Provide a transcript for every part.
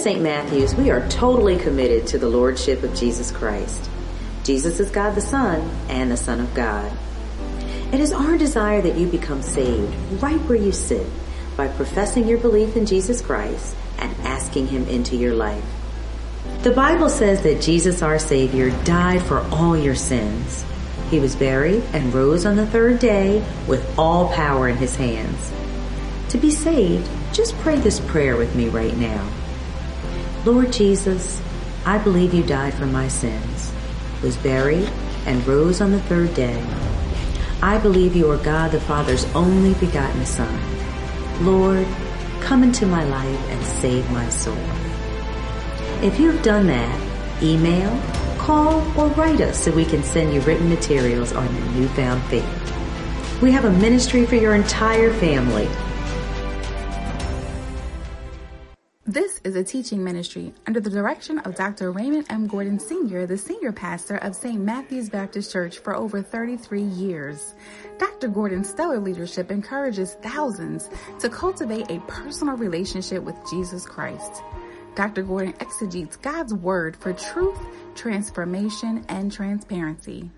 St. Matthew's, we are totally committed to the Lordship of Jesus Christ. Jesus is God the Son and the Son of God. It is our desire that you become saved right where you sit by professing your belief in Jesus Christ and asking Him into your life. The Bible says that Jesus our Savior died for all your sins. He was buried and rose on the third day with all power in His hands. To be saved, just pray this prayer with me right now. Lord Jesus, I believe you died for my sins, was buried, and rose on the third day. I believe you are God the Father's only begotten Son. Lord, come into my life and save my soul. If you've done that, email, call, or write us so we can send you written materials on your newfound faith. We have a ministry for your entire family is a teaching ministry under the direction of Dr. Raymond M. Gordon Sr., the senior pastor of St. Matthew's Baptist Church for over 33 years. Dr. Gordon's stellar leadership encourages thousands to cultivate a personal relationship with Jesus Christ. Dr. Gordon exegetes God's word for truth, transformation, and transparency.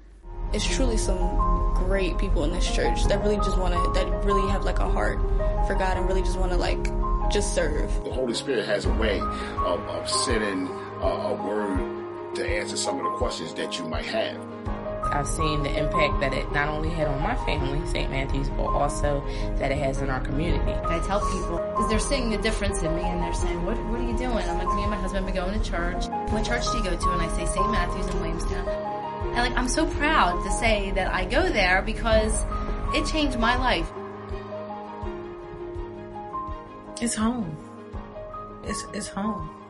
It's truly some great people in this church that really just want to, that really have like a heart for God and really just want to like just serve. The Holy Spirit has a way of, of sending a, a word to answer some of the questions that you might have. I've seen the impact that it not only had on my family, St. Matthew's, but also that it has in our community. I tell people, because they're seeing the difference in me and they're saying, what, what are you doing? I'm like, me and my husband been going to church. What church do you go to? And I say St. Matthew's in Williamstown. And like, I'm so proud to say that I go there because it changed my life. It's home. It's, it's home.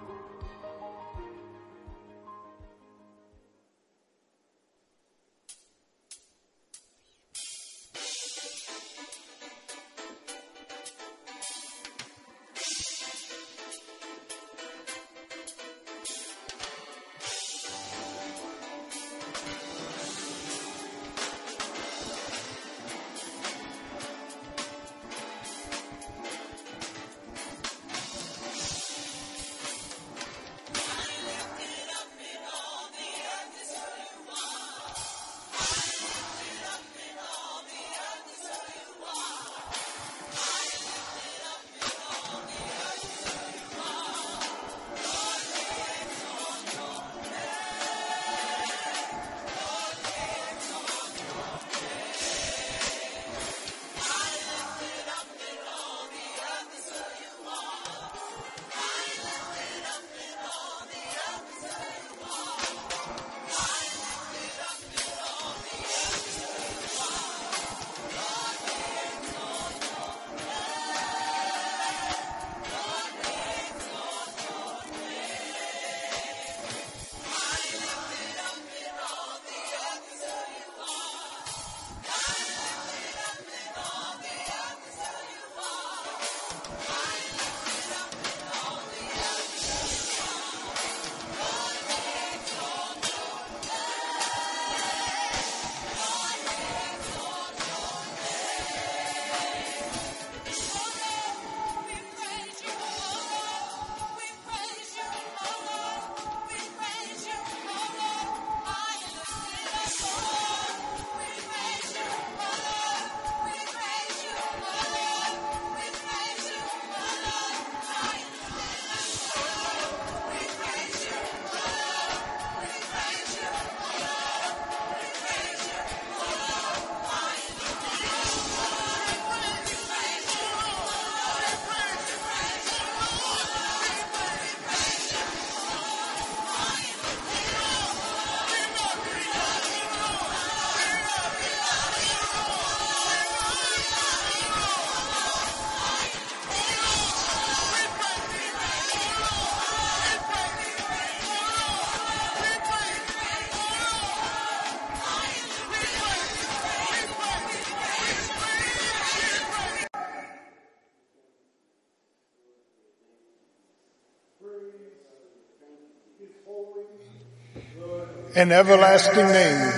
An everlasting name.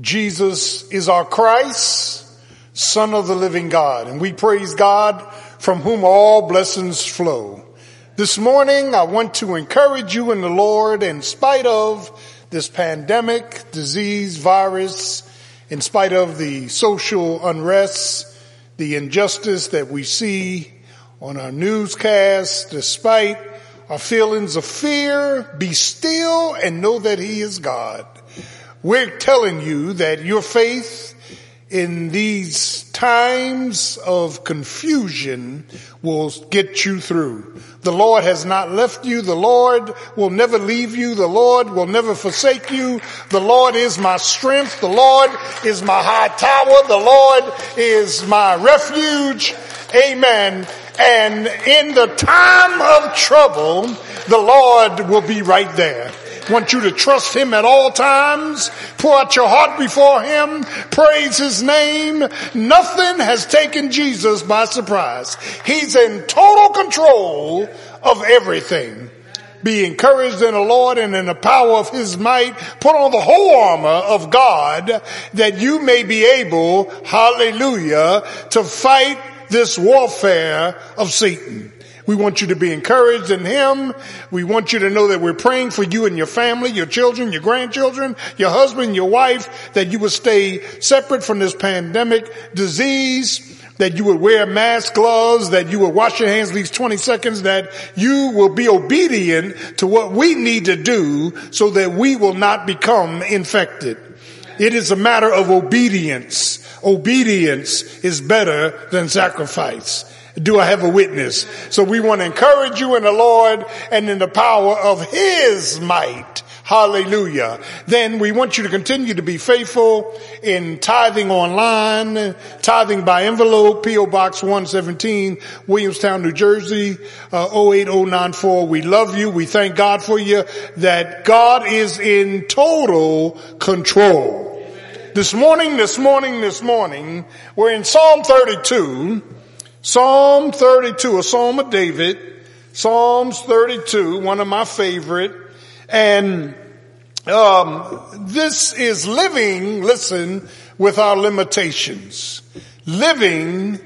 Jesus is our Christ, Son of the living God. And we praise God from whom all blessings flow. This morning, I want to encourage you in the Lord in spite of this pandemic, disease, virus, in spite of the social unrest, the injustice that we see on our newscasts, despite our feelings of fear, be still and know that He is God. We're telling you that your faith in these times of confusion will get you through. The Lord has not left you. The Lord will never leave you. The Lord will never forsake you. The Lord is my strength. The Lord is my high tower. The Lord is my refuge. Amen. And in the time of trouble, the Lord will be right there want you to trust him at all times. Pour out your heart before him. Praise his name. Nothing has taken Jesus by surprise. He's in total control of everything. Be encouraged in the Lord and in the power of his might. Put on the whole armor of God that you may be able, hallelujah, to fight this warfare of Satan. We want you to be encouraged in Him. We want you to know that we're praying for you and your family, your children, your grandchildren, your husband, your wife, that you will stay separate from this pandemic disease that you would wear mask gloves, that you would wash your hands at least 20 seconds, that you will be obedient to what we need to do so that we will not become infected. It is a matter of obedience. Obedience is better than sacrifice. Do I have a witness? So we want to encourage you in the Lord and in the power of His might. Hallelujah. Then we want you to continue to be faithful in tithing online, tithing by envelope, P.O. Box 117, Williamstown, New Jersey, uh, 08094. We love you. We thank God for you that God is in total control. This morning, this morning, this morning, we're in Psalm 32. Psalm 32, a Psalm of David. Psalms 32, one of my favorite. And um, this is living, listen, with our limitations. Living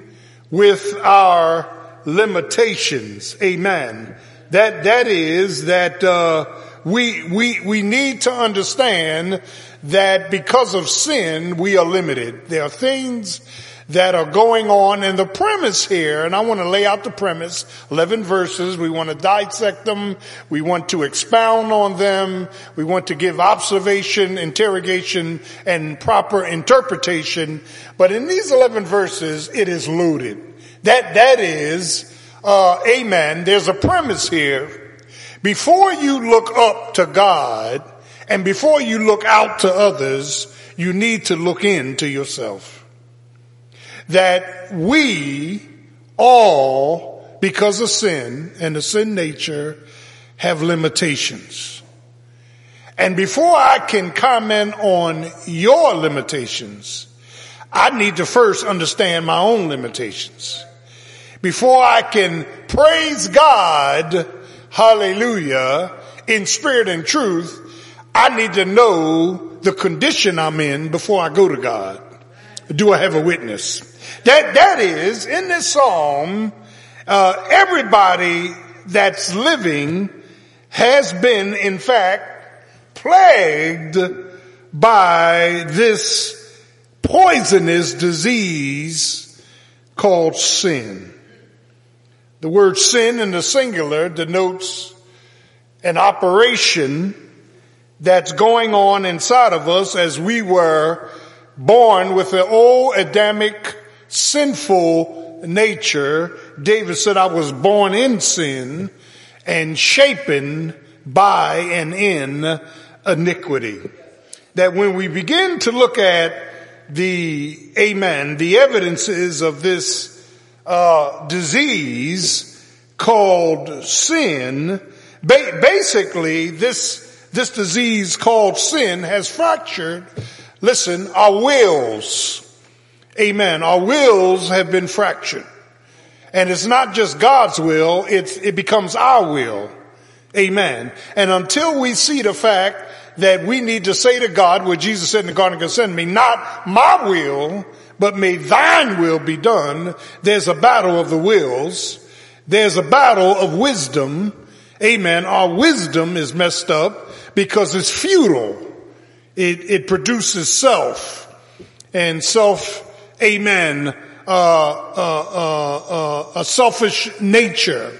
with our limitations. Amen. That that is that uh, we we we need to understand that because of sin we are limited. There are things that are going on and the premise here, and I want to lay out the premise, 11 verses, we want to dissect them, we want to expound on them, we want to give observation, interrogation, and proper interpretation, but in these 11 verses, it is loaded. That, that is, uh, amen, there's a premise here. Before you look up to God, and before you look out to others, you need to look into yourself that we all, because of sin and the sin nature, have limitations. And before I can comment on your limitations, I need to first understand my own limitations. Before I can praise God, hallelujah, in spirit and truth, I need to know the condition I'm in before I go to God. Do I have a witness? That, that is, in this psalm, uh, everybody that's living has been, in fact, plagued by this poisonous disease called sin. The word sin in the singular denotes an operation that's going on inside of us as we were born with the old Adamic sinful nature, David said, I was born in sin and shapen by and in iniquity. That when we begin to look at the, amen, the evidences of this uh, disease called sin, ba- basically this, this disease called sin has fractured, listen, our wills Amen. Our wills have been fractured. And it's not just God's will, it's, it becomes our will. Amen. And until we see the fact that we need to say to God what Jesus said in the Garden of Gethsemane, not my will, but may thine will be done. There's a battle of the wills there's a battle of wisdom. Amen. Our wisdom is messed up because it's futile. It, it produces self and self, amen, uh, uh, uh, uh, a selfish nature.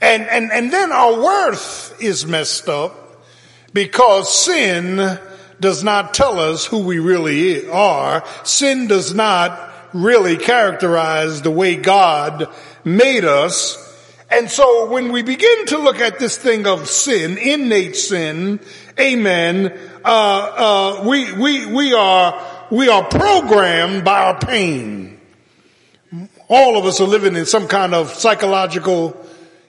And, and, and then our worth is messed up because sin does not tell us who we really are. Sin does not really characterize the way God made us. And so when we begin to look at this thing of sin, innate sin, amen, uh, uh, we, we, we are, we are programmed by our pain. All of us are living in some kind of psychological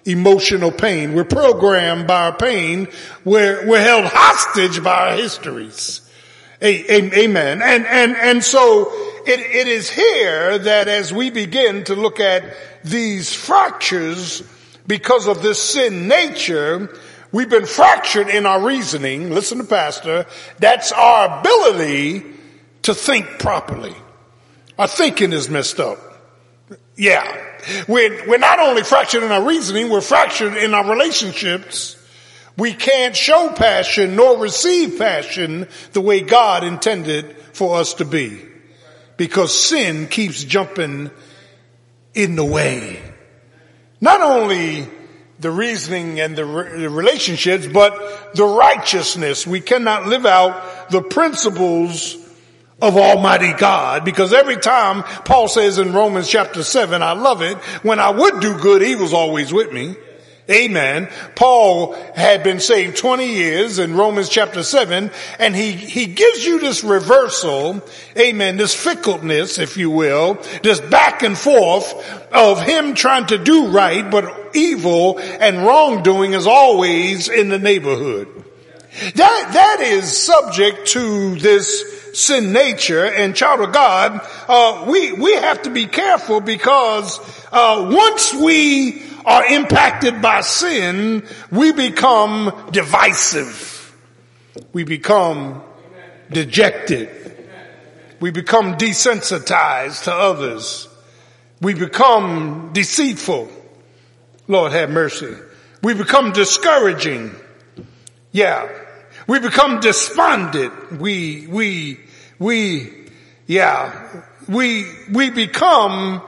emotional pain. We're programmed by our pain. We're, we're held hostage by our histories. Amen. And, and, and so it, it is here that as we begin to look at these fractures because of this sin nature, we've been fractured in our reasoning. Listen to pastor. That's our ability to think properly. Our thinking is messed up. Yeah. We're, we're not only fractured in our reasoning, we're fractured in our relationships. We can't show passion nor receive passion the way God intended for us to be. Because sin keeps jumping in the way. Not only the reasoning and the, re- the relationships, but the righteousness. We cannot live out the principles of Almighty God because every time Paul says in Romans chapter 7, I love it, when I would do good, he was always with me. Amen. Paul had been saved 20 years in Romans chapter 7 and he, he gives you this reversal, amen, this fickleness, if you will, this back and forth of him trying to do right, but evil and wrongdoing is always in the neighborhood. That, that is subject to this sin nature and child of God, uh, we, we have to be careful because, uh, once we are impacted by sin, we become divisive. We become dejected. We become desensitized to others. We become deceitful. Lord have mercy. We become discouraging. Yeah. We become despondent. We, we, we, yeah. We, we become,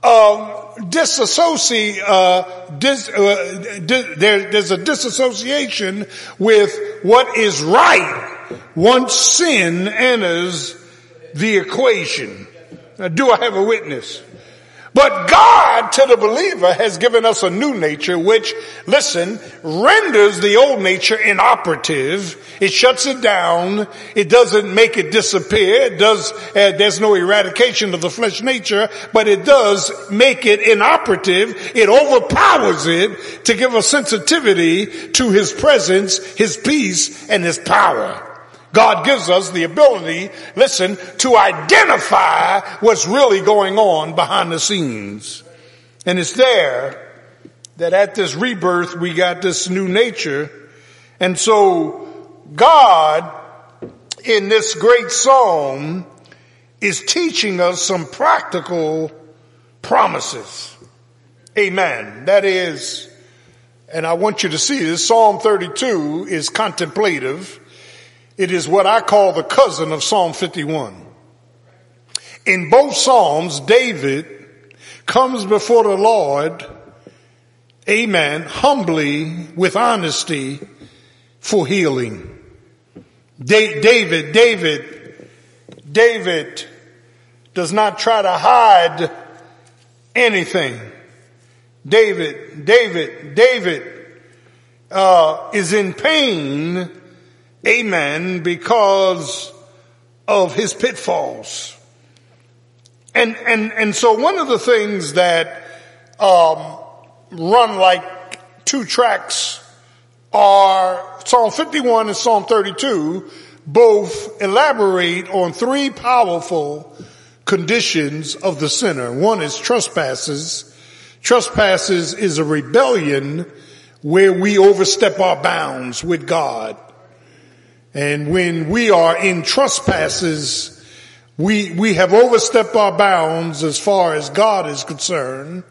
uh, disassociate, uh, dis, uh, dis, there, there's a disassociation with what is right once sin enters the equation. Now, do I have a witness? But God to the believer has given us a new nature which, listen, renders the old nature inoperative. It shuts it down. It doesn't make it disappear. It does, uh, there's no eradication of the flesh nature, but it does make it inoperative. It overpowers it to give a sensitivity to His presence, His peace, and His power. God gives us the ability, listen, to identify what's really going on behind the scenes. And it's there that at this rebirth we got this new nature. And so God in this great psalm is teaching us some practical promises. Amen. That is, and I want you to see this, Psalm 32 is contemplative. It is what I call the cousin of Psalm 51. In both Psalms, David comes before the Lord, amen, humbly with honesty for healing. Da- David, David, David does not try to hide anything. David, David, David, uh, is in pain Amen, because of his pitfalls. And, and, and so one of the things that, um, run like two tracks are Psalm 51 and Psalm 32 both elaborate on three powerful conditions of the sinner. One is trespasses. Trespasses is a rebellion where we overstep our bounds with God. And when we are in trespasses, we, we have overstepped our bounds as far as God is concerned.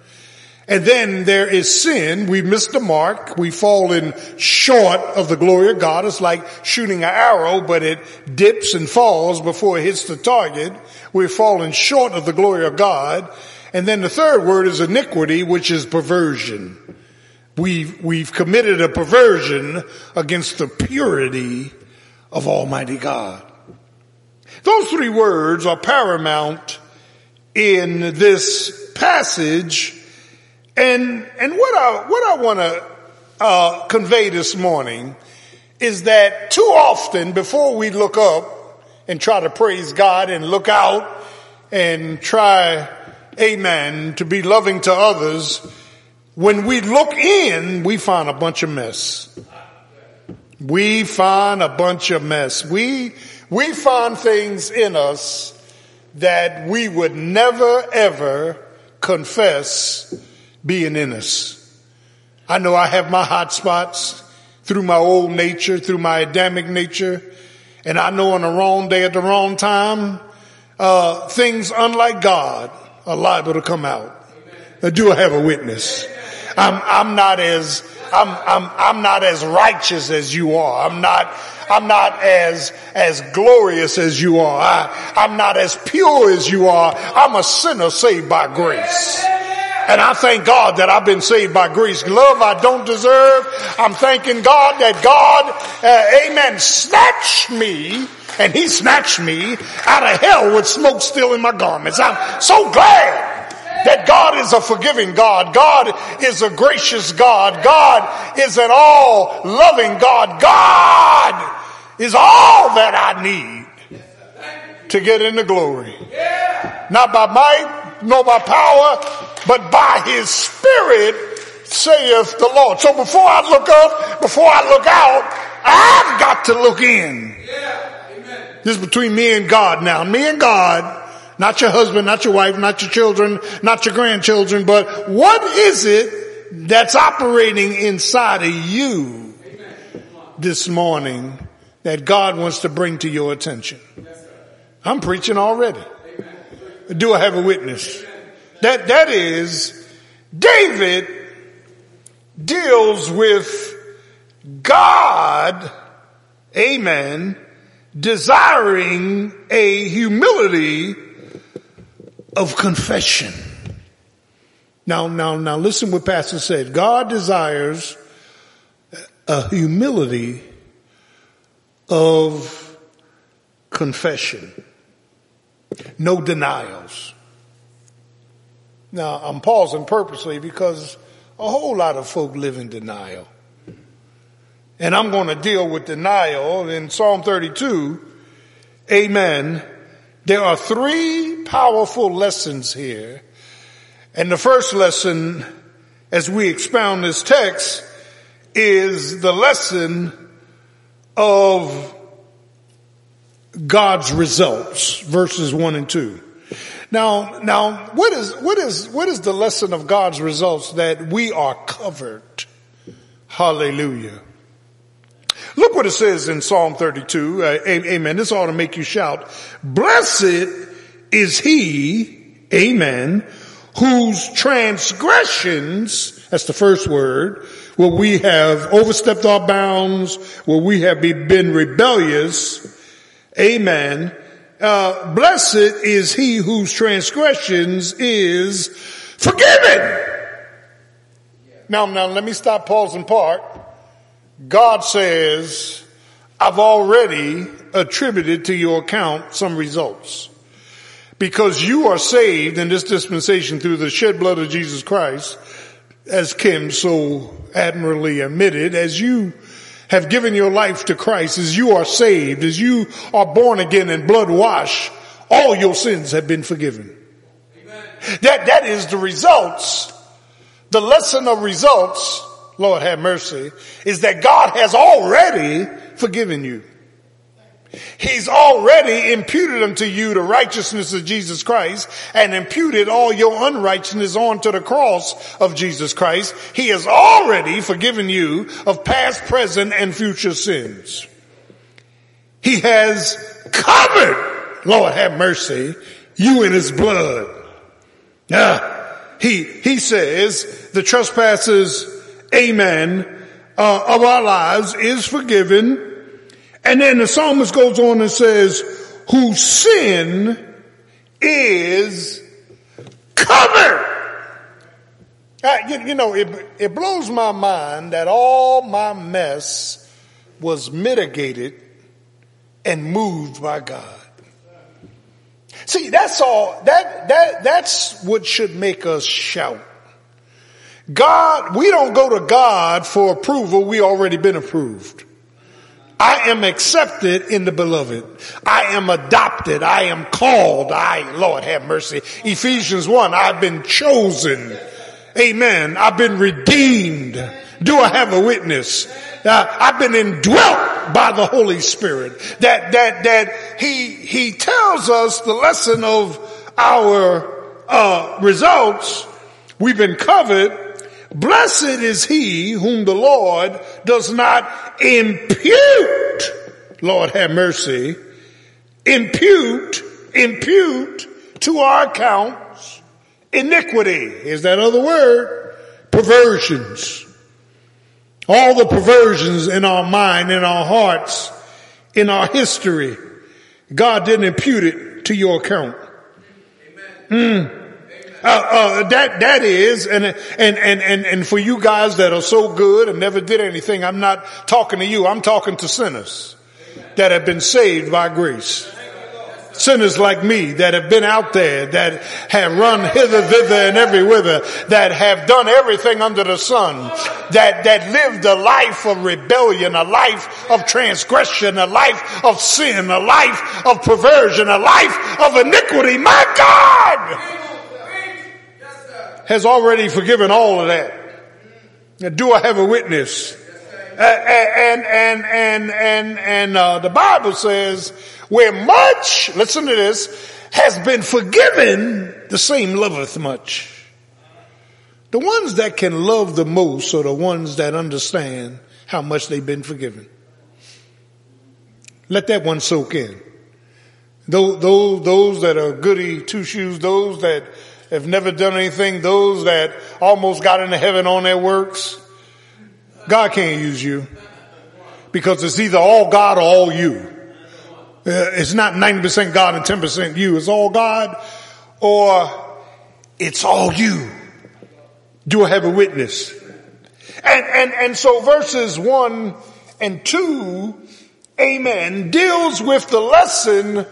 And then there is sin. We missed the mark. We've fallen short of the glory of God. It's like shooting an arrow, but it dips and falls before it hits the target. We've fallen short of the glory of God. And then the third word is iniquity, which is perversion. We've, we've committed a perversion against the purity of Almighty God. Those three words are paramount in this passage. And, and what I, what I want to uh, convey this morning is that too often before we look up and try to praise God and look out and try, amen, to be loving to others, when we look in, we find a bunch of mess. We find a bunch of mess. We, we find things in us that we would never ever confess being in us. I know I have my hot spots through my old nature, through my Adamic nature, and I know on the wrong day at the wrong time, uh, things unlike God are liable to come out. Do I have a witness? I'm, I'm not as, I'm, I'm, I'm not as righteous as you are. I'm not, I'm not as, as glorious as you are. I, I'm not as pure as you are. I'm a sinner saved by grace. And I thank God that I've been saved by grace. Love I don't deserve. I'm thanking God that God, uh, amen, snatched me and he snatched me out of hell with smoke still in my garments. I'm so glad that God is a forgiving God. God is a gracious God. God is an all loving God. God is all that I need to get into glory. Not by might, nor by power, but by his spirit saith the Lord. So before I look up, before I look out, I've got to look in. This is between me and God now. Me and God, not your husband, not your wife, not your children, not your grandchildren, but what is it that's operating inside of you this morning that God wants to bring to your attention? I'm preaching already. Do I have a witness? That, that is, David deals with God, amen, desiring a humility of confession. Now, now, now listen what Pastor said. God desires a humility of confession. No denials. Now, I'm pausing purposely because a whole lot of folk live in denial. And I'm going to deal with denial in Psalm 32. Amen. There are three powerful lessons here. And the first lesson, as we expound this text, is the lesson of God's results, verses one and two. Now, now, what is, what is, what is the lesson of God's results that we are covered? Hallelujah. Look what it says in Psalm 32. Uh, amen. This ought to make you shout. Blessed is he, amen, whose transgressions, that's the first word, where we have overstepped our bounds, where we have been rebellious, amen, uh, blessed is he whose transgressions is forgiven. Now, now let me stop, pause and part. God says, I've already attributed to your account some results. Because you are saved in this dispensation through the shed blood of Jesus Christ, as Kim so admirably admitted, as you have given your life to Christ, as you are saved, as you are born again and blood washed, all your sins have been forgiven. Amen. That, that is the results. The lesson of results, Lord have mercy, is that God has already forgiven you. He's already imputed unto you the righteousness of Jesus Christ and imputed all your unrighteousness onto the cross of Jesus Christ. He has already forgiven you of past, present, and future sins. He has covered, Lord have mercy, you in his blood. Yeah. he, he says the trespasses, amen, uh, of our lives is forgiven. And then the psalmist goes on and says, whose sin is covered. Uh, you, you know, it, it blows my mind that all my mess was mitigated and moved by God. See, that's all, that, that, that's what should make us shout. God, we don't go to God for approval. We already been approved. I am accepted in the beloved. I am adopted. I am called. I, Lord have mercy. Ephesians 1, I've been chosen. Amen. I've been redeemed. Do I have a witness? Uh, I've been indwelt by the Holy Spirit. That, that, that he, he tells us the lesson of our, uh, results. We've been covered. Blessed is he whom the Lord does not impute. Lord have mercy. Impute, impute to our accounts iniquity. Is that other word? Perversions. All the perversions in our mind, in our hearts, in our history. God didn't impute it to your account. Mm. Uh, uh, that that is, and and and and and for you guys that are so good and never did anything, I'm not talking to you. I'm talking to sinners that have been saved by grace. Sinners like me that have been out there, that have run hither, thither, and everywhere, that have done everything under the sun, that, that lived a life of rebellion, a life of transgression, a life of sin, a life of perversion, a life of iniquity. My God! Has already forgiven all of that. Do I have a witness? Uh, and and and and and uh, the Bible says, "Where much, listen to this, has been forgiven, the same loveth much." The ones that can love the most are the ones that understand how much they've been forgiven. Let that one soak in. Those, those, those that are goody two shoes, those that have never done anything, those that almost got into heaven on their works, God can't use you because it's either all God or all you. Uh, it's not 90% God and 10% you. It's all God or it's all you. Do I have a witness? And, and, and so verses one and two, amen, deals with the lesson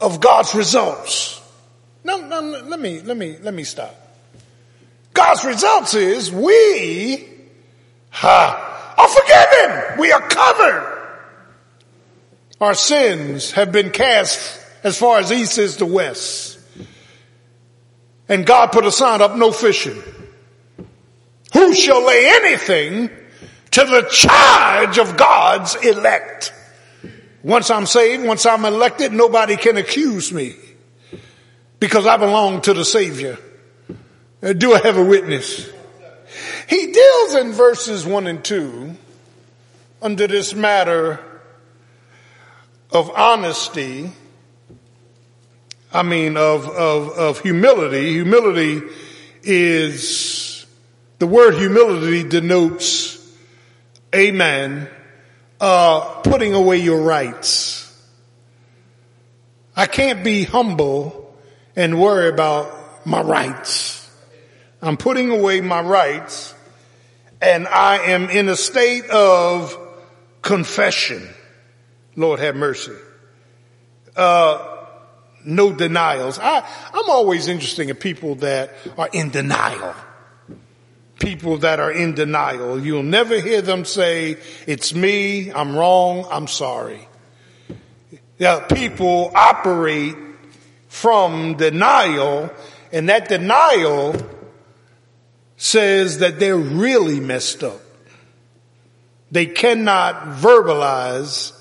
of God's results. No, no, let me, let me, let me stop. God's results is we ha, are forgiven. We are covered. Our sins have been cast as far as east is to west. And God put a sign up, no fishing. Who shall lay anything to the charge of God's elect? Once I'm saved, once I'm elected, nobody can accuse me because I belong to the Savior. Uh, do I have a witness? He deals in verses one and two under this matter of honesty. I mean, of, of, of humility. Humility is, the word humility denotes, amen, uh, putting away your rights. I can't be humble and worry about my rights. I'm putting away my rights and I am in a state of confession. Lord have mercy. Uh, no denials. I, I'm always interested in people that are in denial. People that are in denial. You'll never hear them say, it's me, I'm wrong, I'm sorry. Yeah, people operate from denial, and that denial says that they're really messed up. They cannot verbalize,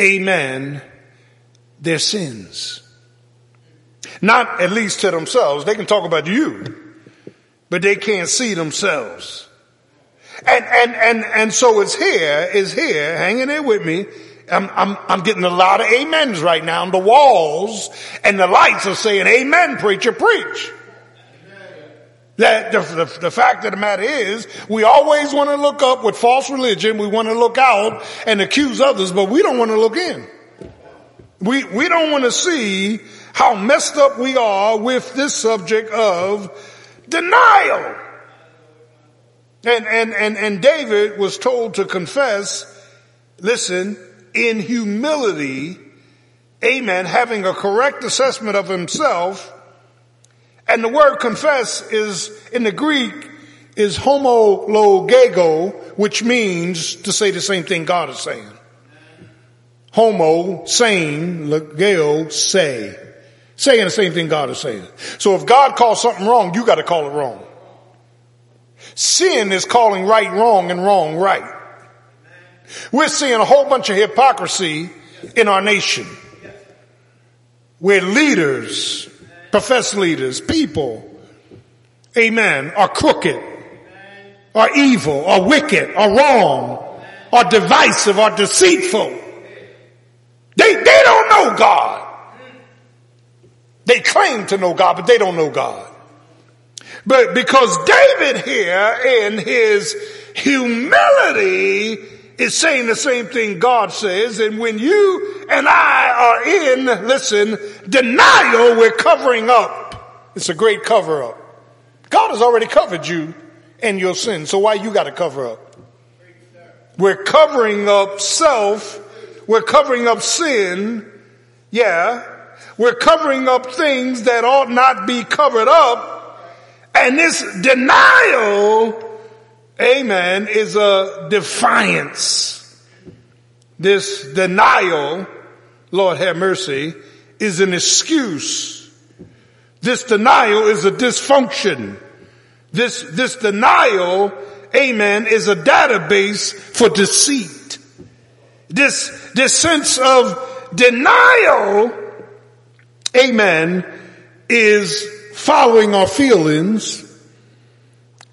amen, their sins. Not at least to themselves. They can talk about you, but they can't see themselves. And, and, and, and so it's here, is here, hanging there with me, I'm, I'm, I'm getting a lot of amens right now on the walls and the lights are saying, amen, preacher, preach. That the, the, the, fact of the matter is, we always want to look up with false religion. We want to look out and accuse others, but we don't want to look in. We, we don't want to see how messed up we are with this subject of denial. And, and, and, and David was told to confess, listen, in humility, amen, having a correct assessment of himself. And the word confess is, in the Greek, is homologeo, which means to say the same thing God is saying. Homo, saying, logeo, say. Saying the same thing God is saying. So if God calls something wrong, you gotta call it wrong. Sin is calling right wrong and wrong right. We're seeing a whole bunch of hypocrisy in our nation. Where leaders, professed leaders, people, amen, are crooked, are evil, are wicked, are wrong, are divisive, are deceitful. They, they don't know God. They claim to know God, but they don't know God. But because David here in his humility is saying the same thing God says, and when you and I are in, listen, denial, we're covering up. It's a great cover up. God has already covered you and your sin, so why you gotta cover up? We're covering up self, we're covering up sin, yeah, we're covering up things that ought not be covered up, and this denial, amen, is a defiance. This denial, Lord have mercy, is an excuse. This denial is a dysfunction. This, this denial, amen, is a database for deceit. This, this sense of denial, amen, is following our feelings.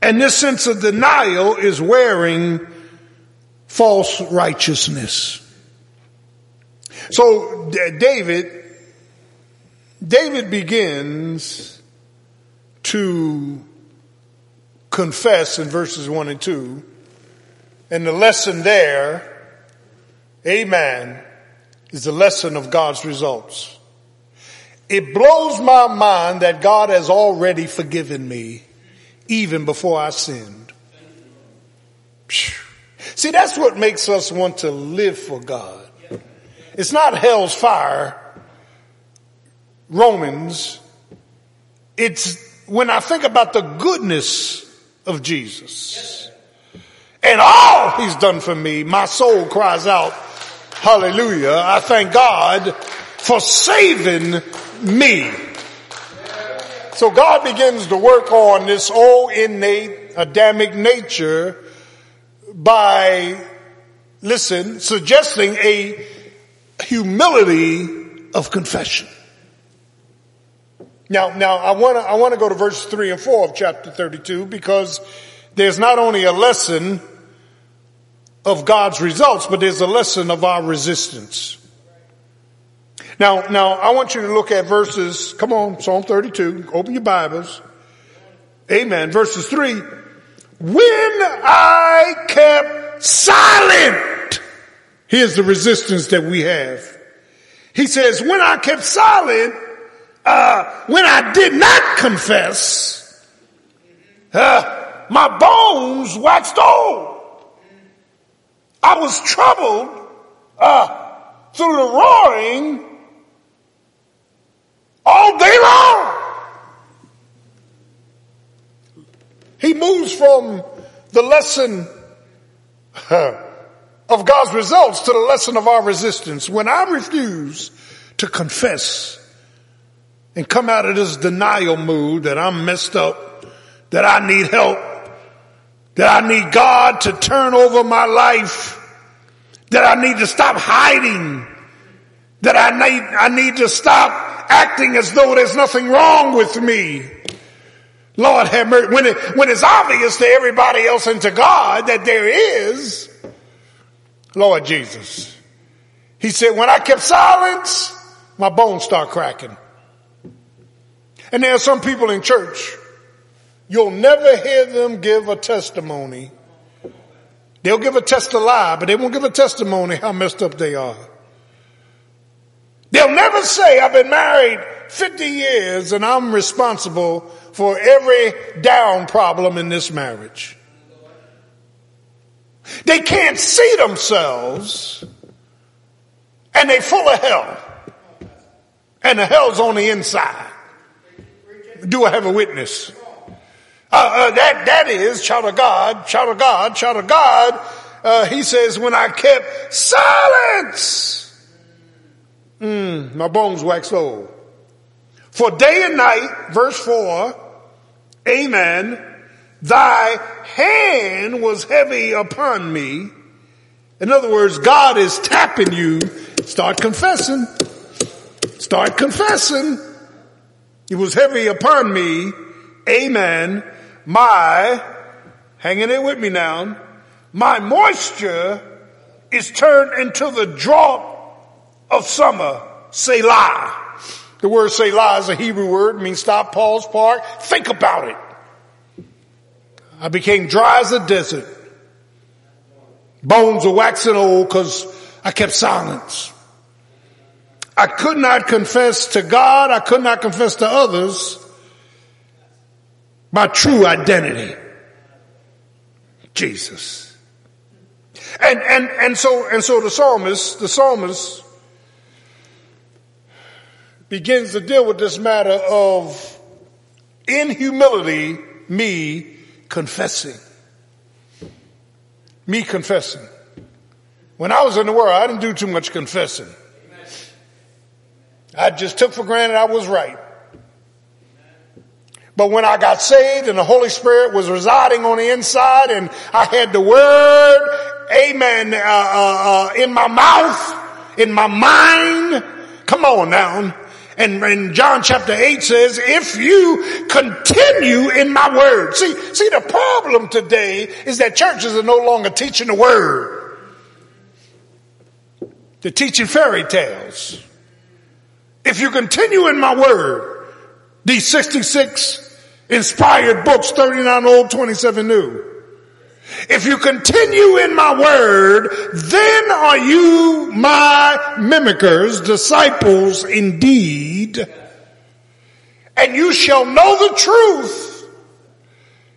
And this sense of denial is wearing false righteousness. So David, David begins to confess in verses one and two. And the lesson there, amen, is the lesson of God's results. It blows my mind that God has already forgiven me even before I sinned. See, that's what makes us want to live for God. It's not hell's fire, Romans. It's when I think about the goodness of Jesus and all he's done for me, my soul cries out, hallelujah. I thank God for saving me. So God begins to work on this old innate Adamic nature by, listen, suggesting a humility of confession. Now, now I want to, I want to go to verse three and four of chapter 32 because there's not only a lesson of God's results, but there's a lesson of our resistance. Now, now I want you to look at verses, come on, Psalm 32, open your Bibles. Amen. Verses three. When I kept silent, here's the resistance that we have. He says, when I kept silent, uh, when I did not confess, uh, my bones waxed old. I was troubled uh, through the roaring all day long. He moves from the lesson of God's results to the lesson of our resistance. When I refuse to confess and come out of this denial mood that I'm messed up, that I need help, that I need God to turn over my life, that I need to stop hiding, that I need, I need to stop acting as though there's nothing wrong with me. Lord have mercy. When, it, when it's obvious to everybody else and to God that there is, Lord Jesus. He said, when I kept silence, my bones start cracking. And there are some people in church You'll never hear them give a testimony. They'll give a test a lie, but they won't give a testimony how messed up they are. They'll never say, I've been married 50 years and I'm responsible for every down problem in this marriage. They can't see themselves and they full of hell. And the hell's on the inside. Do I have a witness? Uh, uh, that, that is, child of God, child of God, child of God. Uh, he says, when I kept silence, mm, my bones wax old. For day and night, verse four, amen, thy hand was heavy upon me. In other words, God is tapping you. Start confessing. Start confessing. It was heavy upon me. Amen. My, hanging in with me now, my moisture is turned into the drought of summer. Selah. The word Selah is a Hebrew word, means stop, pause, park, think about it. I became dry as a desert. Bones are waxing old because I kept silence. I could not confess to God. I could not confess to others my true identity. Jesus. And, and, and so, and so the psalmist, the psalmist begins to deal with this matter of in humility, me confessing. Me confessing. When I was in the world, I didn't do too much confessing. I just took for granted I was right. But when I got saved and the Holy Spirit was residing on the inside and I had the word, amen, uh, uh, uh, in my mouth, in my mind, come on now. And, and John chapter 8 says, if you continue in my word. See, see the problem today is that churches are no longer teaching the word. They're teaching fairy tales. If you continue in my word, these 66 inspired books, 39 old, 27 new. If you continue in my word, then are you my mimickers, disciples indeed. And you shall know the truth.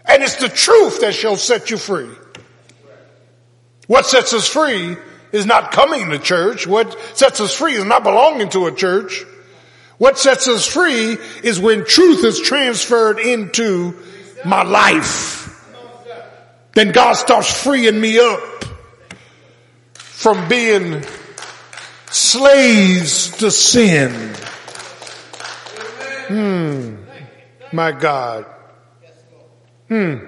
And it's the truth that shall set you free. What sets us free is not coming to church. What sets us free is not belonging to a church. What sets us free is when truth is transferred into my life then God starts freeing me up from being slaves to sin. Hmm. My God. Hmm.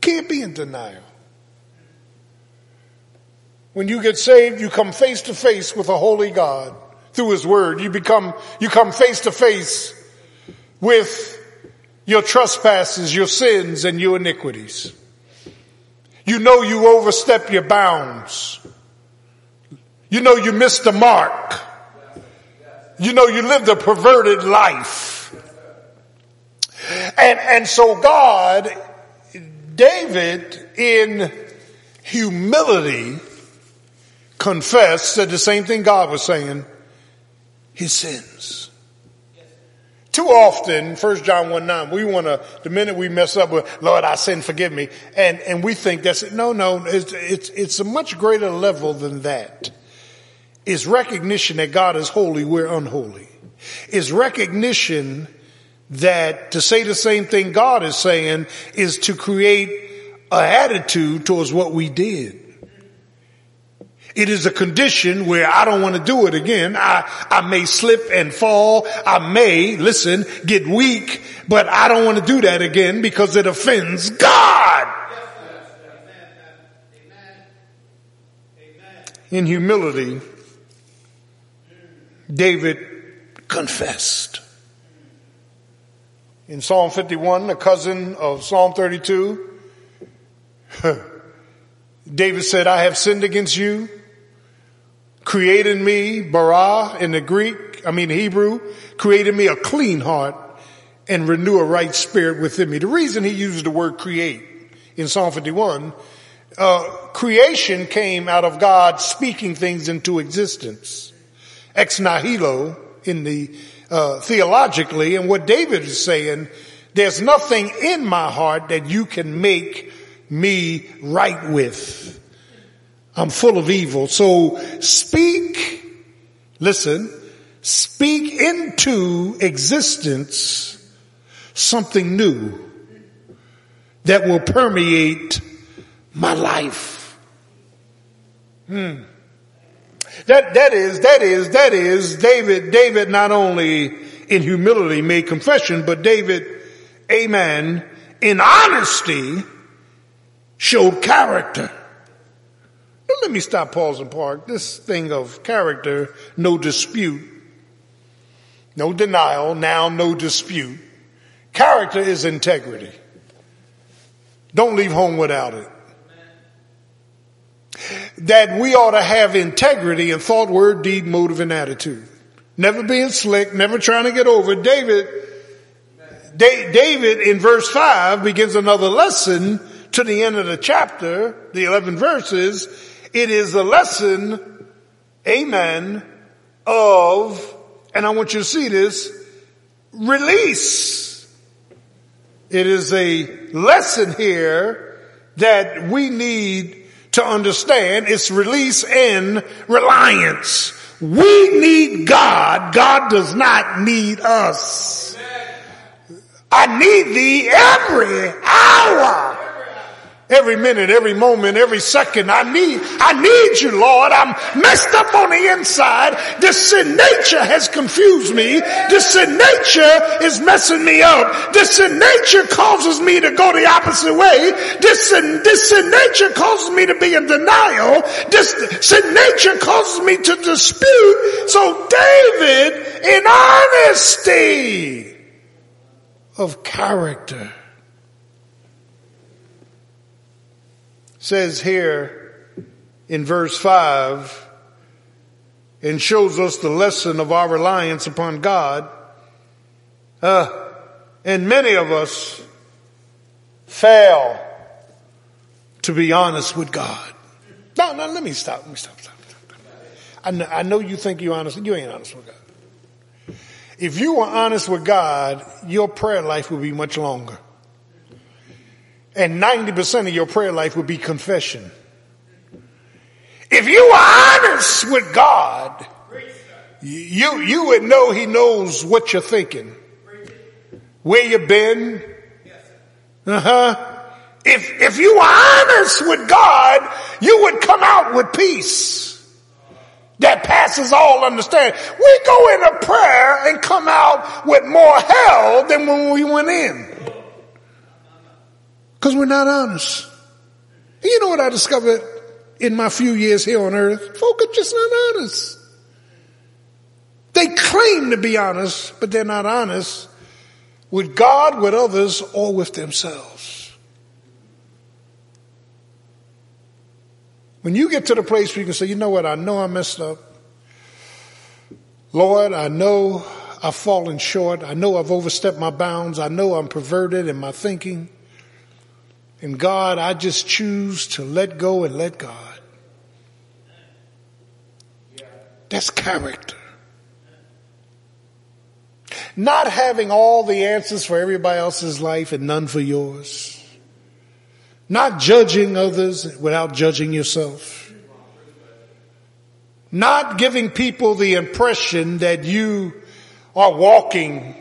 Can't be in denial. When you get saved, you come face to face with a holy God through his word. You become, you come face to face with your trespasses, your sins, and your iniquities. You know you overstep your bounds. You know you missed the mark. You know you lived a perverted life. And, and so God, David in humility confessed, said the same thing God was saying, his sins. Too often, 1 John 1 9, we want to, the minute we mess up with, Lord, I sin, forgive me. And, and we think that's it. No, no, it's, it's, it's a much greater level than that. It's recognition that God is holy, we're unholy. It's recognition that to say the same thing God is saying is to create an attitude towards what we did. It is a condition where I don't want to do it again. I, I may slip and fall. I may, listen, get weak, but I don't want to do that again because it offends God. In humility, David confessed. In Psalm 51, a cousin of Psalm 32, David said, I have sinned against you created me, bara in the Greek, I mean Hebrew, created me a clean heart and renew a right spirit within me. The reason he uses the word create in Psalm 51, uh, creation came out of God speaking things into existence. Ex nihilo in the, uh, theologically, and what David is saying, there's nothing in my heart that you can make me right with. I'm full of evil. So speak, listen, speak into existence something new that will permeate my life. Hmm. That, that is, that is, that is, David, David not only in humility made confession, but David, amen, in honesty showed character. Now let me stop, pause and park. This thing of character, no dispute, no denial, now no dispute. Character is integrity. Don't leave home without it. That we ought to have integrity in thought, word, deed, motive, and attitude. Never being slick, never trying to get over. David, David in verse 5 begins another lesson to the end of the chapter, the 11 verses. It is a lesson, amen, of, and I want you to see this, release. It is a lesson here that we need to understand. It's release and reliance. We need God. God does not need us. I need thee every hour every minute, every moment, every second. I need, I need you, Lord. I'm messed up on the inside. This sin nature has confused me. This sin nature is messing me up. This sin nature causes me to go the opposite way. This sin, this sin nature causes me to be in denial. This sin nature causes me to dispute. So David, in honesty of character, says here in verse 5 and shows us the lesson of our reliance upon God. Uh, and many of us fail to be honest with God. No, no, let me stop. Let me stop. stop, stop. I, know, I know you think you're honest. You ain't honest with God. If you were honest with God, your prayer life would be much longer. And 90% of your prayer life would be confession. If you are honest with God, you, you would know He knows what you're thinking. Where you've been. Uh huh. If, if you are honest with God, you would come out with peace that passes all understanding. We go into prayer and come out with more hell than when we went in. Because we're not honest. And you know what I discovered in my few years here on earth? Folk are just not honest. They claim to be honest, but they're not honest with God, with others, or with themselves. When you get to the place where you can say, you know what, I know I messed up. Lord, I know I've fallen short. I know I've overstepped my bounds. I know I'm perverted in my thinking. And God, I just choose to let go and let God. That's character. Not having all the answers for everybody else's life and none for yours. Not judging others without judging yourself. Not giving people the impression that you are walking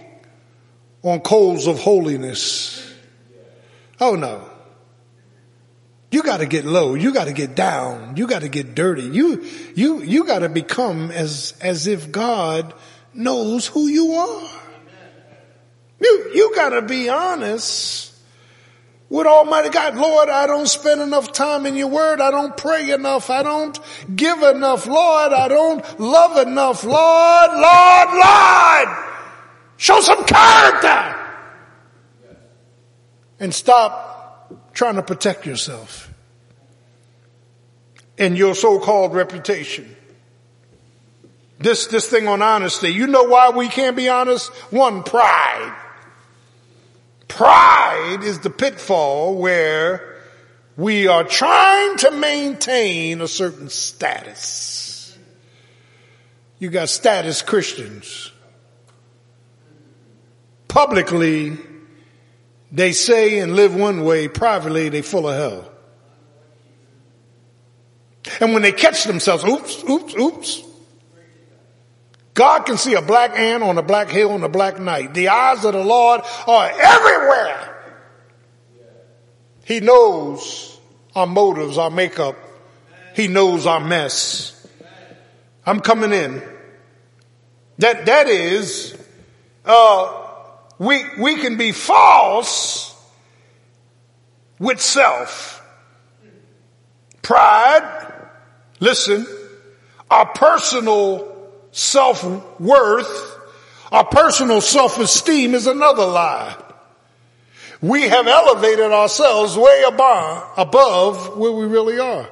on coals of holiness. Oh no. You got to get low. You got to get down. You got to get dirty. You, you, you got to become as, as if God knows who you are. You, you got to be honest with Almighty God. Lord, I don't spend enough time in your word. I don't pray enough. I don't give enough. Lord, I don't love enough. Lord, Lord, Lord, show some character and stop trying to protect yourself and your so-called reputation. This, this thing on honesty. You know why we can't be honest? One, pride. Pride is the pitfall where we are trying to maintain a certain status. You got status Christians. Publicly, they say and live one way, privately they full of hell. And when they catch themselves, oops, oops, oops. God can see a black ant on a black hill on a black night. The eyes of the Lord are everywhere. He knows our motives, our makeup. He knows our mess. I'm coming in. That, that is, uh, we, we can be false with self. Pride, listen, our personal self-worth, our personal self-esteem is another lie. We have elevated ourselves way above, above where we really are.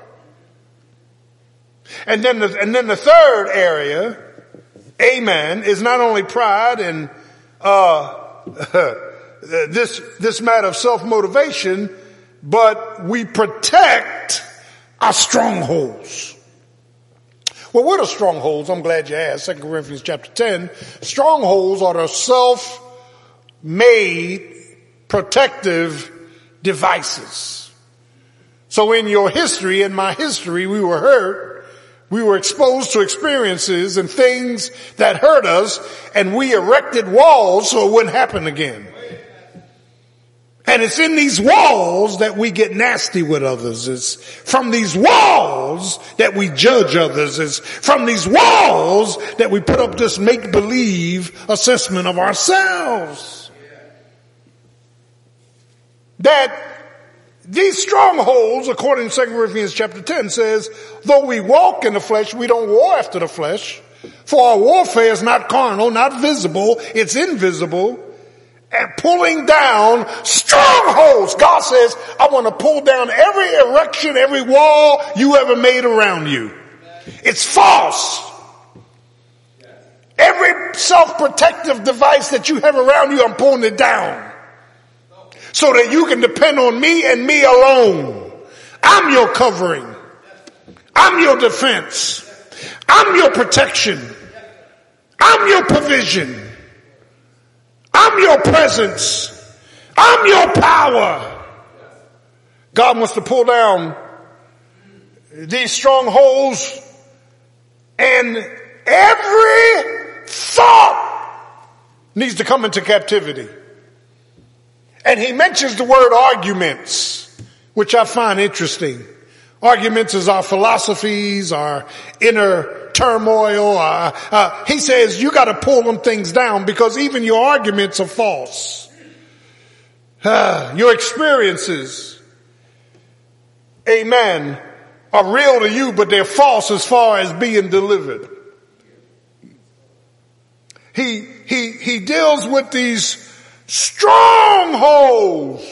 And then the, and then the third area, amen, is not only pride and, uh, this, this matter of self-motivation, but we protect our strongholds. Well, what are strongholds? I'm glad you asked. 2 Corinthians chapter 10. Strongholds are the self-made protective devices. So in your history, in my history, we were hurt we were exposed to experiences and things that hurt us and we erected walls so it wouldn't happen again. And it's in these walls that we get nasty with others. It's from these walls that we judge others. It's from these walls that we put up this make-believe assessment of ourselves. That these strongholds, according to 2 Corinthians chapter 10 says, though we walk in the flesh, we don't war after the flesh. For our warfare is not carnal, not visible, it's invisible. And pulling down strongholds. God says, I want to pull down every erection, every wall you ever made around you. It's false. Every self-protective device that you have around you, I'm pulling it down so that you can depend on me and me alone. I'm your covering. I'm your defense. I'm your protection. I'm your provision. I'm your presence. I'm your power. God wants to pull down these strongholds and every thought needs to come into captivity. And he mentions the word arguments, which I find interesting. Arguments is our philosophies, our inner turmoil. Uh, he says you got to pull them things down because even your arguments are false. Uh, your experiences, amen, are real to you, but they're false as far as being delivered. He, he, he deals with these strongholds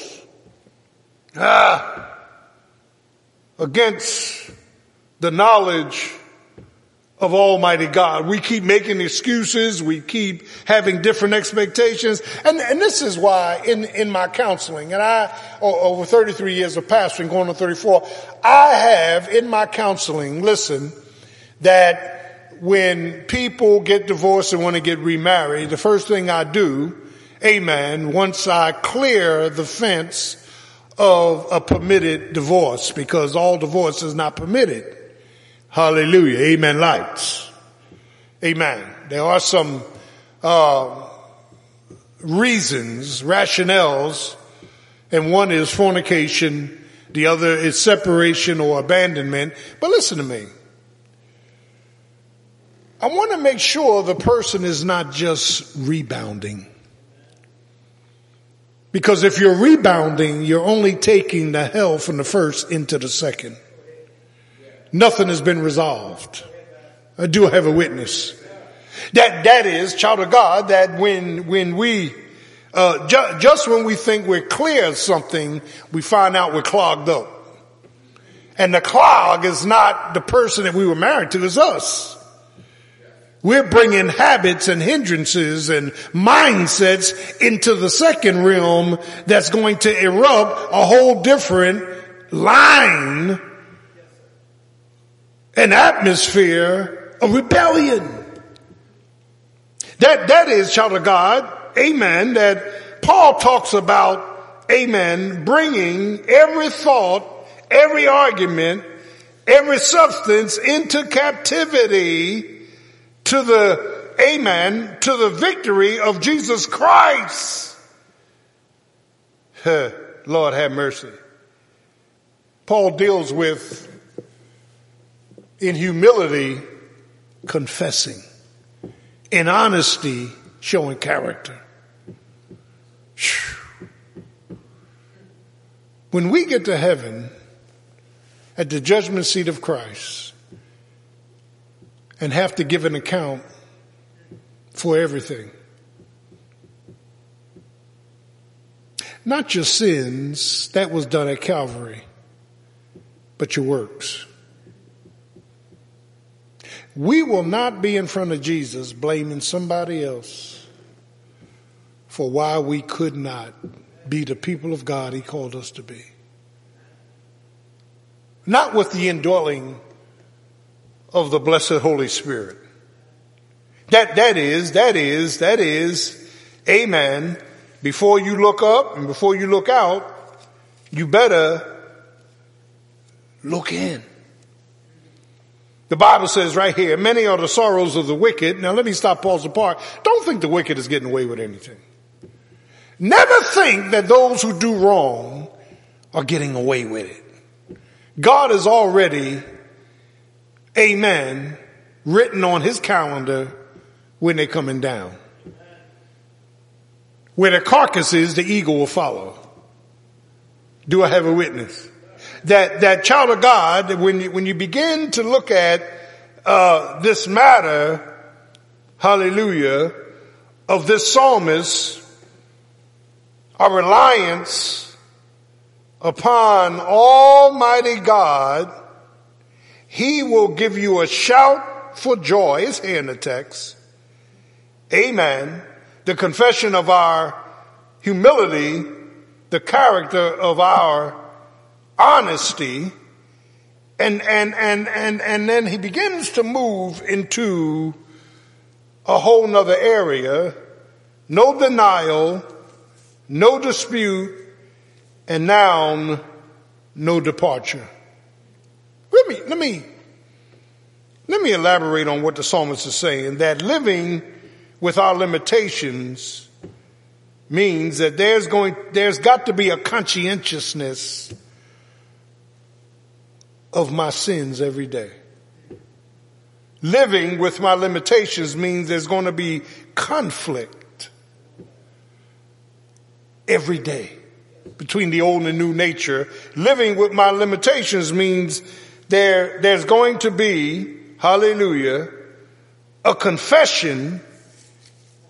ah, against the knowledge of Almighty God. We keep making excuses. We keep having different expectations. And, and this is why in, in my counseling, and I, over 33 years of pastoring, going on 34, I have in my counseling, listen, that when people get divorced and want to get remarried, the first thing I do amen, once I clear the fence of a permitted divorce because all divorce is not permitted. Hallelujah. Amen. Lights. Amen. There are some, uh, reasons, rationales, and one is fornication, the other is separation or abandonment. But listen to me. I want to make sure the person is not just rebounding. Because if you're rebounding, you're only taking the hell from the first into the second. Nothing has been resolved. I do have a witness. That, that is, child of God, that when, when we, uh, ju- just when we think we're clear of something, we find out we're clogged up. And the clog is not the person that we were married to, it's us. We're bringing habits and hindrances and mindsets into the second realm that's going to erupt a whole different line and atmosphere of rebellion. That, that is, child of God, amen, that Paul talks about, amen, bringing every thought, every argument, every substance into captivity to the, amen, to the victory of Jesus Christ. Lord have mercy. Paul deals with, in humility, confessing. In honesty, showing character. When we get to heaven, at the judgment seat of Christ, and have to give an account for everything. Not your sins, that was done at Calvary, but your works. We will not be in front of Jesus blaming somebody else for why we could not be the people of God he called us to be. Not with the indwelling of the blessed Holy Spirit. That, that is, that is, that is, amen. Before you look up and before you look out, you better look in. The Bible says right here, many are the sorrows of the wicked. Now let me stop, pause apart. Don't think the wicked is getting away with anything. Never think that those who do wrong are getting away with it. God is already amen, written on his calendar when they're coming down. Where the carcass is, the eagle will follow. Do I have a witness? That, that child of God, when you, when you begin to look at, uh, this matter, hallelujah, of this psalmist, our reliance upon Almighty God, he will give you a shout for joy. It's here in the text. Amen. The confession of our humility, the character of our honesty, and, and, and, and, and then he begins to move into a whole nother area. No denial, no dispute, and now no departure. Let me, let me, let me elaborate on what the psalmist is saying, that living with our limitations means that there's going, there's got to be a conscientiousness of my sins every day. Living with my limitations means there's going to be conflict every day between the old and new nature. Living with my limitations means there, there's going to be, hallelujah, a confession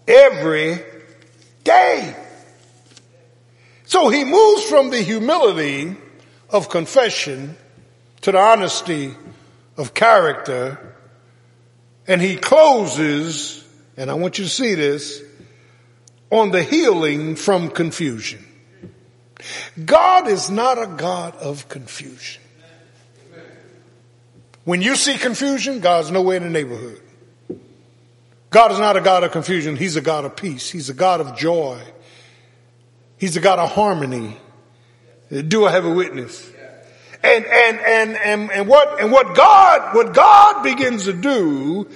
every day. So he moves from the humility of confession to the honesty of character and he closes, and I want you to see this, on the healing from confusion. God is not a God of confusion. When you see confusion, God's nowhere in the neighborhood. God is not a God of confusion. He's a God of peace. He's a God of joy. He's a God of harmony. Do I have a witness? And, and, and, and, and what, and what God, what God begins to do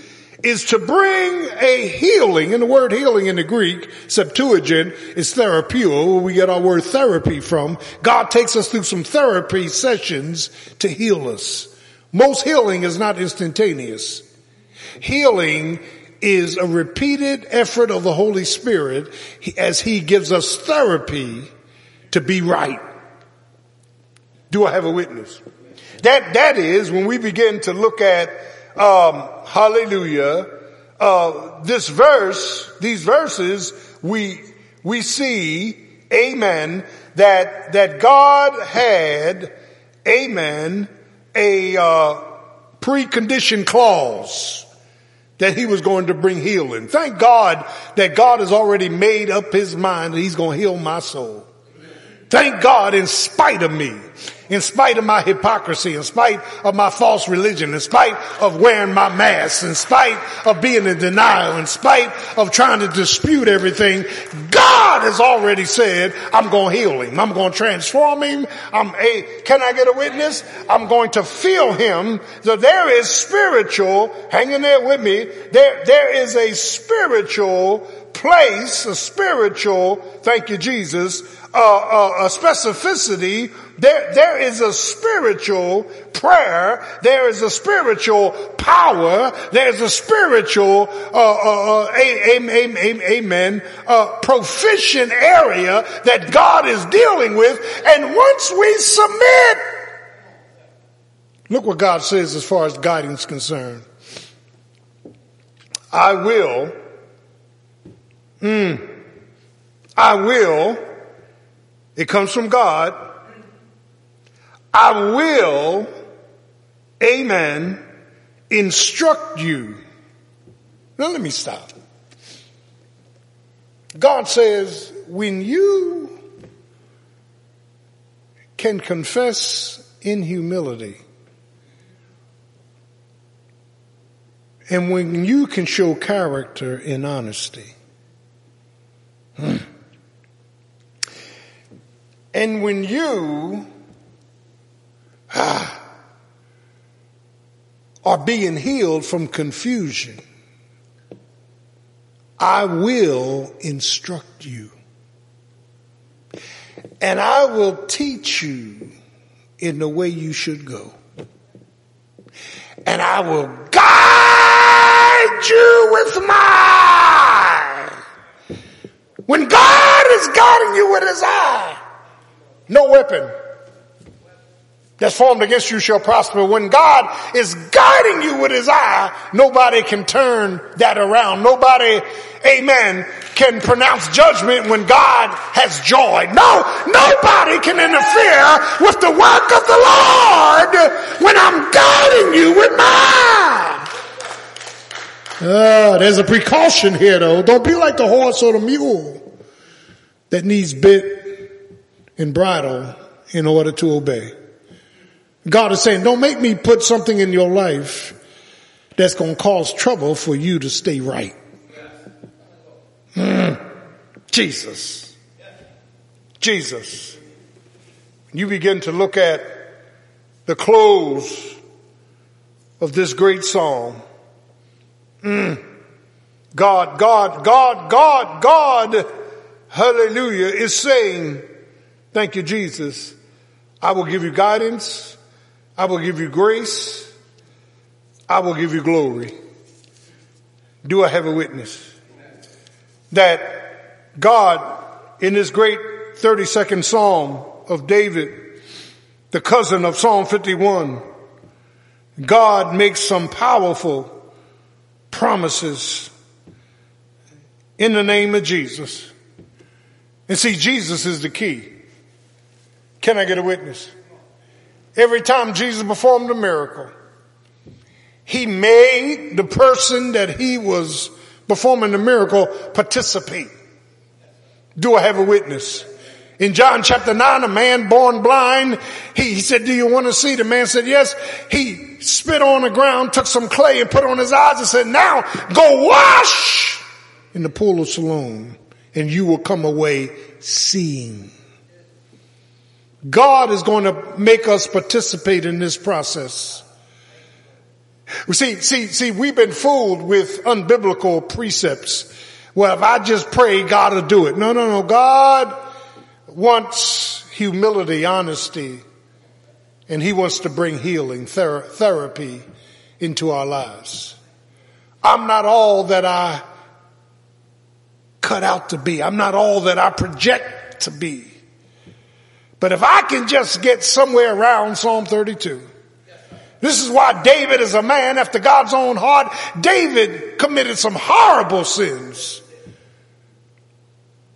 is to bring a healing, and the word healing in the Greek, Septuagint, is therapeuo, where we get our word therapy from. God takes us through some therapy sessions to heal us. Most healing is not instantaneous. Healing is a repeated effort of the Holy Spirit as He gives us therapy to be right. Do I have a witness? That, that is when we begin to look at, um, hallelujah, uh, this verse, these verses, we, we see, amen, that, that God had, amen, a uh, precondition clause that he was going to bring healing. Thank God that God has already made up his mind that he's going to heal my soul. Thank God in spite of me, in spite of my hypocrisy, in spite of my false religion, in spite of wearing my mask, in spite of being in denial, in spite of trying to dispute everything, God has already said, I'm going to heal him. I'm going to transform him. I'm a, can I get a witness? I'm going to feel him. So there is spiritual, hanging there with me, there, there is a spiritual place, a spiritual, thank you Jesus, uh, uh, a specificity. There, there is a spiritual prayer. There is a spiritual power. There's a spiritual, uh, uh, uh amen, amen, uh, proficient area that God is dealing with. And once we submit, look what God says as far as guidance concerned. I will, mm, I will it comes from God. I will, amen, instruct you. Now let me stop. God says, when you can confess in humility, and when you can show character in honesty, hmm, and when you ah, are being healed from confusion, I will instruct you. And I will teach you in the way you should go. And I will guide you with my. When God is guiding you with his eye, no weapon that's formed against you shall prosper. When God is guiding you with his eye, nobody can turn that around. Nobody, amen, can pronounce judgment when God has joy. No, nobody can interfere with the work of the Lord when I'm guiding you with my uh, there's a precaution here though. Don't be like the horse or the mule that needs bit and bridle in order to obey. God is saying, don't make me put something in your life that's going to cause trouble for you to stay right. Mm. Jesus. Jesus. You begin to look at the close of this great psalm. Mm. God, God, God, God, God, hallelujah, is saying, Thank you, Jesus. I will give you guidance. I will give you grace. I will give you glory. Do I have a witness? That God, in this great 32nd Psalm of David, the cousin of Psalm 51, God makes some powerful promises in the name of Jesus. And see, Jesus is the key. Can I get a witness? Every time Jesus performed a miracle, he made the person that he was performing the miracle participate. Do I have a witness? In John chapter 9, a man born blind, he, he, said, do you want to see? The man said, yes. He spit on the ground, took some clay and put on his eyes and said, now go wash in the pool of Siloam and you will come away seeing. God is going to make us participate in this process. See, see, see, we've been fooled with unbiblical precepts. Well, if I just pray, God will do it. No, no, no. God wants humility, honesty, and He wants to bring healing, ther- therapy into our lives. I'm not all that I cut out to be. I'm not all that I project to be. But if I can just get somewhere around Psalm 32, this is why David is a man after God's own heart. David committed some horrible sins.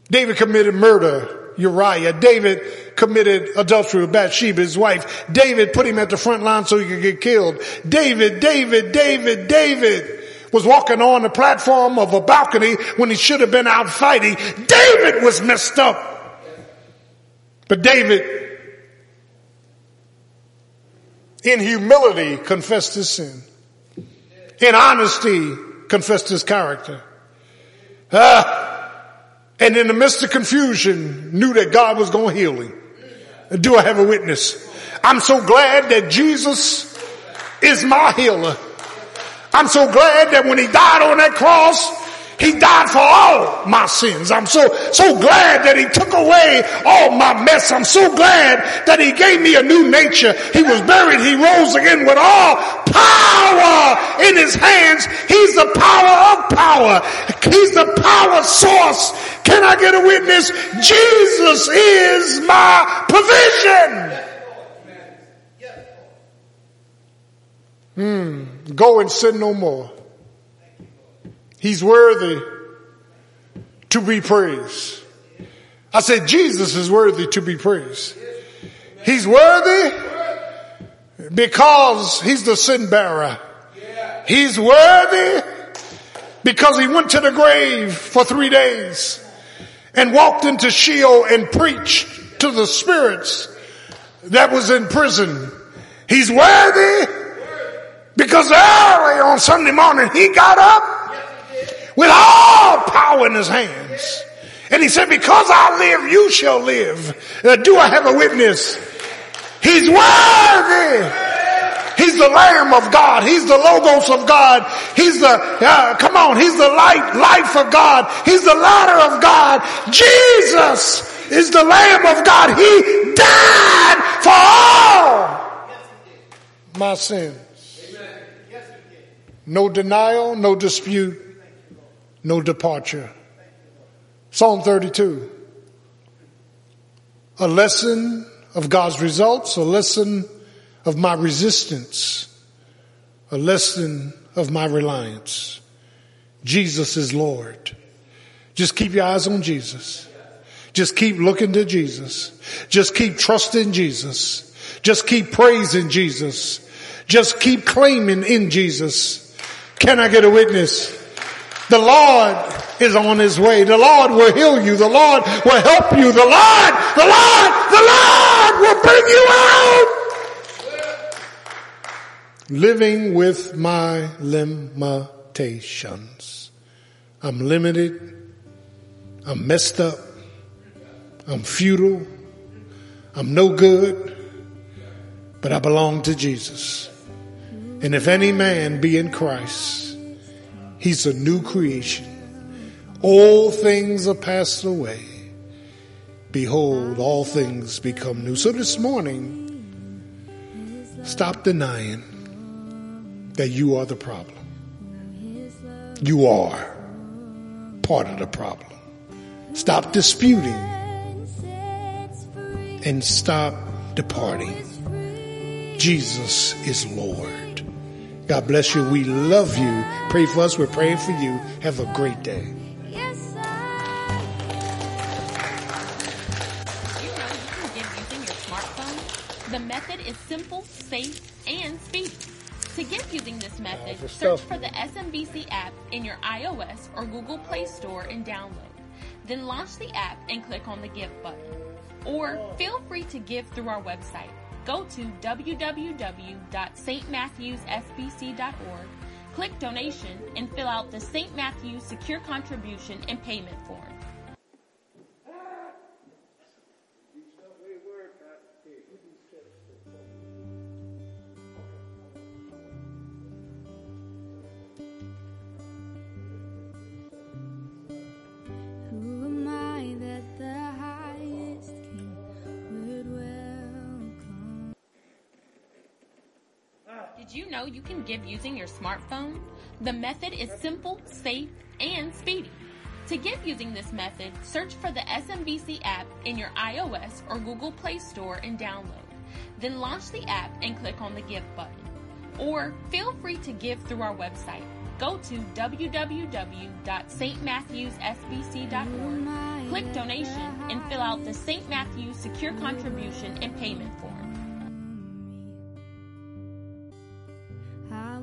David committed murder, Uriah. David committed adultery with Bathsheba, his wife. David put him at the front line so he could get killed. David, David, David, David was walking on the platform of a balcony when he should have been out fighting. David was messed up. But David, in humility, confessed his sin. In honesty, confessed his character. Ah, and in the midst of confusion, knew that God was going to heal him. Do I have a witness? I'm so glad that Jesus is my healer. I'm so glad that when he died on that cross, he died for all my sins. I'm so, so glad that he took away all my mess. I'm so glad that he gave me a new nature. He was buried. He rose again with all power in his hands. He's the power of power. He's the power source. Can I get a witness? Jesus is my provision. Hmm. Go and sin no more. He's worthy to be praised. I said Jesus is worthy to be praised. He's worthy because he's the sin bearer. He's worthy because he went to the grave for three days and walked into Sheol and preached to the spirits that was in prison. He's worthy because early on Sunday morning he got up with all power in his hands. And he said, because I live, you shall live. Uh, do I have a witness? He's worthy. He's the Lamb of God. He's the Logos of God. He's the, uh, come on, He's the light, life of God. He's the ladder of God. Jesus is the Lamb of God. He died for all my sins. No denial, no dispute no departure. Psalm 32. A lesson of God's results, a lesson of my resistance, a lesson of my reliance. Jesus is Lord. Just keep your eyes on Jesus. Just keep looking to Jesus. Just keep trusting Jesus. Just keep praising Jesus. Just keep claiming in Jesus. Can I get a witness? The Lord is on his way. The Lord will heal you. The Lord will help you. The Lord, the Lord, the Lord will bring you out. Living with my limitations. I'm limited. I'm messed up. I'm futile. I'm no good. But I belong to Jesus. And if any man be in Christ, He's a new creation. All things are passed away. Behold, all things become new. So this morning, stop denying that you are the problem. You are part of the problem. Stop disputing and stop departing. Jesus is Lord. God bless you. We love you. Pray for us. We're praying for you. Have a great day. Yes, I. The method is simple, safe, and speedy. To gift using this method, search for the SMBC app in your iOS or Google Play Store and download. Then launch the app and click on the Give button. Or feel free to give through our website go to www.stmatthewsfbc.org, click donation, and fill out the St. Matthews Secure Contribution and Payment form. Did you can give using your smartphone? The method is simple, safe, and speedy. To give using this method, search for the SMBC app in your iOS or Google Play Store and download. Then launch the app and click on the Give button. Or feel free to give through our website. Go to www.stmatthewsfbc.org, click donation, and fill out the St. Matthews Secure Contribution and Payment form.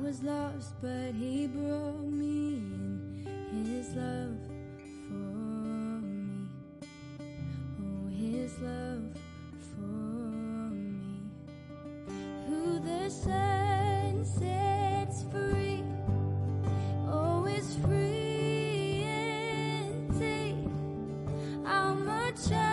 Was lost, but he brought me in his love for me. Oh, his love for me. Who the Son sets free, oh, is free indeed. I'm a child.